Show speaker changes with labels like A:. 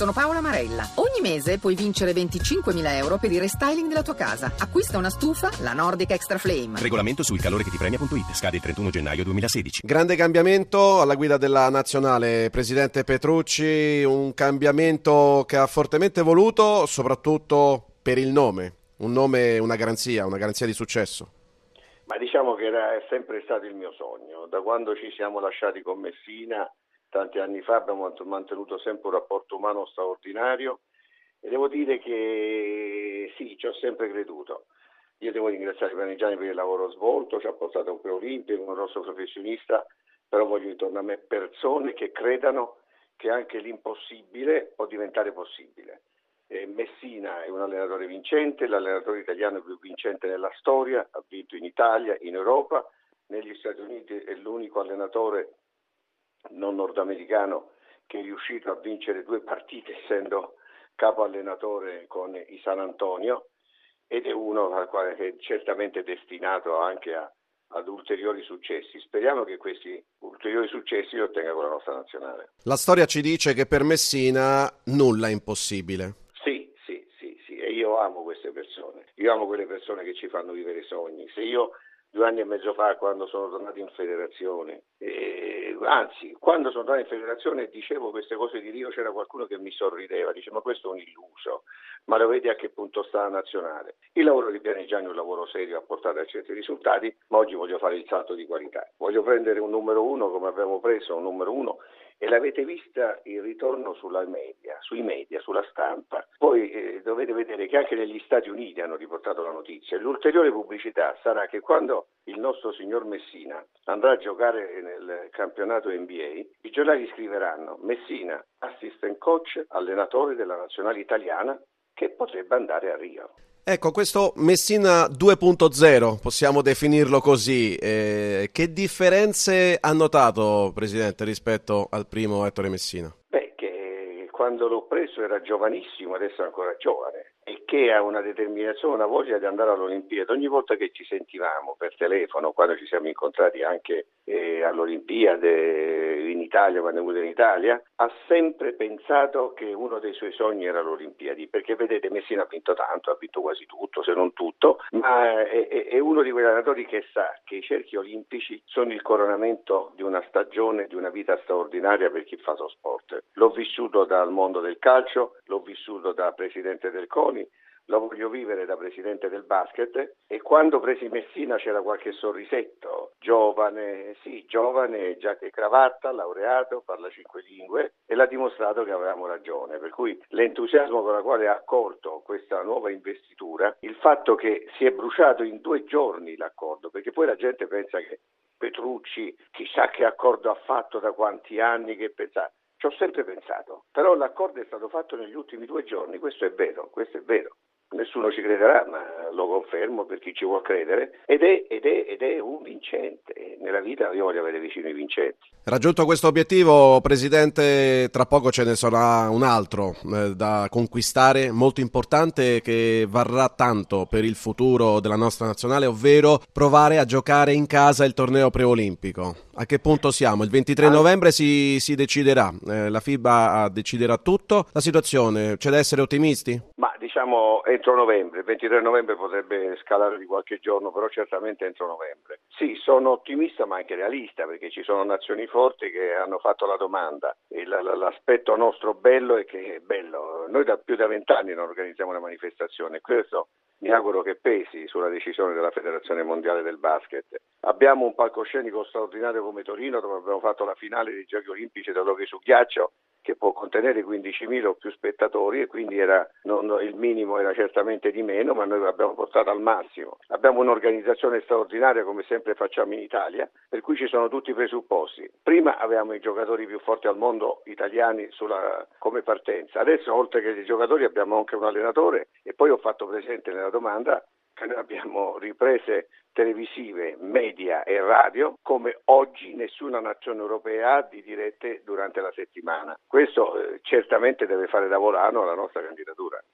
A: Sono Paola Marella. Ogni mese puoi vincere 25.000 euro per il restyling della tua casa. Acquista una stufa, la Nordic Extra Flame.
B: Regolamento sul calore che ti premia.it. Scade il 31 gennaio 2016.
C: Grande cambiamento alla guida della nazionale, Presidente Petrucci, un cambiamento che ha fortemente voluto, soprattutto per il nome. Un nome, una garanzia, una garanzia di successo.
D: Ma diciamo che era sempre stato il mio sogno. Da quando ci siamo lasciati con Messina tanti anni fa abbiamo mantenuto sempre un rapporto umano straordinario e devo dire che sì, ci ho sempre creduto. Io devo ringraziare Panigiani per il lavoro svolto, ci ha portato un preolimpico, un grosso professionista, però voglio intorno a me persone che credano che anche l'impossibile può diventare possibile. E Messina è un allenatore vincente, l'allenatore italiano più vincente nella storia, ha vinto in Italia, in Europa, negli Stati Uniti è l'unico allenatore non nordamericano che è riuscito a vincere due partite essendo capo allenatore con i San Antonio ed è uno al quale è certamente destinato anche a, ad ulteriori successi. Speriamo che questi ulteriori successi li ottenga con la nostra nazionale.
C: La storia ci dice che per Messina nulla è impossibile.
D: Sì, sì, sì, sì, e io amo queste persone. Io amo quelle persone che ci fanno vivere sogni. Se io due anni e mezzo fa, quando sono tornato in federazione, eh, anzi, quando sono tornato in federazione e dicevo queste cose di Rio, c'era qualcuno che mi sorrideva, dice ma questo è un illuso, ma lo vedi a che punto sta la nazionale. Il lavoro di Pianigiani è un lavoro serio, ha portato a certi risultati, ma oggi voglio fare il salto di qualità. Voglio prendere un numero uno come abbiamo preso un numero uno e l'avete vista il ritorno media, sui media, sulla stampa. Poi eh, dovete vedere che anche negli Stati Uniti hanno riportato la notizia. L'ulteriore pubblicità sarà che quando il nostro signor Messina andrà a giocare nel campionato NBA, i giornali scriveranno Messina, assistant coach, allenatore della nazionale italiana, che potrebbe andare a Rio.
C: Ecco, questo Messina 2.0, possiamo definirlo così, eh, che differenze ha notato, Presidente, rispetto al primo Ettore Messina?
D: Beh, che quando l'ho preso era giovanissimo, adesso è ancora giovane e che ha una determinazione, una voglia di andare all'Olimpiade. Ogni volta che ci sentivamo per telefono, quando ci siamo incontrati anche eh, all'Olimpiade in Italia, quando è venuto in Italia, ha sempre pensato che uno dei suoi sogni era l'Olimpiadi, perché vedete Messina ha vinto tanto, ha vinto quasi tutto, se non tutto, ma è, è, è uno di quegli allenatori che sa che i cerchi olimpici sono il coronamento di una stagione, di una vita straordinaria per chi fa lo sport. L'ho vissuto dal mondo del calcio, l'ho vissuto da presidente del CONI, lo voglio vivere da presidente del basket e quando presi Messina c'era qualche sorrisetto, giovane, sì, giovane, giacca cravatta, laureato, parla cinque lingue e l'ha dimostrato che avevamo ragione, per cui l'entusiasmo con la quale ha accolto questa nuova investitura, il fatto che si è bruciato in due giorni l'accordo, perché poi la gente pensa che Petrucci chissà che accordo ha fatto da quanti anni che pensa ci ho sempre pensato, però l'accordo è stato fatto negli ultimi due giorni, questo è vero, questo è vero. Nessuno ci crederà, ma lo confermo per chi ci vuole credere, ed è, ed è, ed è un vincente. Nella vita io voglio avere vicino i vincenti.
C: Raggiunto questo obiettivo, Presidente, tra poco ce ne sarà un altro eh, da conquistare, molto importante, che varrà tanto per il futuro della nostra nazionale, ovvero provare a giocare in casa il torneo preolimpico. A che punto siamo? Il 23 ah. novembre si, si deciderà, eh, la FIBA deciderà tutto. La situazione, c'è da essere ottimisti?
D: Diciamo entro novembre, il 23 novembre potrebbe scalare di qualche giorno, però certamente entro novembre. Sì, sono ottimista ma anche realista perché ci sono nazioni forti che hanno fatto la domanda e l'aspetto nostro bello è che è bello. Noi da più da vent'anni non organizziamo una manifestazione, questo mi auguro che pesi sulla decisione della Federazione Mondiale del Basket. Abbiamo un palcoscenico straordinario come Torino dove abbiamo fatto la finale dei Giochi Olimpici dell'hockey su ghiaccio che può contenere 15.000 o più spettatori e quindi era, non, il minimo era certamente di meno, ma noi l'abbiamo portato al massimo. Abbiamo un'organizzazione straordinaria come sempre facciamo in Italia, per cui ci sono tutti i presupposti. Prima avevamo i giocatori più forti al mondo italiani sulla, come partenza, adesso oltre che i giocatori abbiamo anche un allenatore e poi ho fatto presente nella domanda noi abbiamo riprese televisive, media e radio come oggi nessuna nazione europea ha di dirette durante la settimana. Questo eh, certamente deve fare da volano alla nostra candidatura.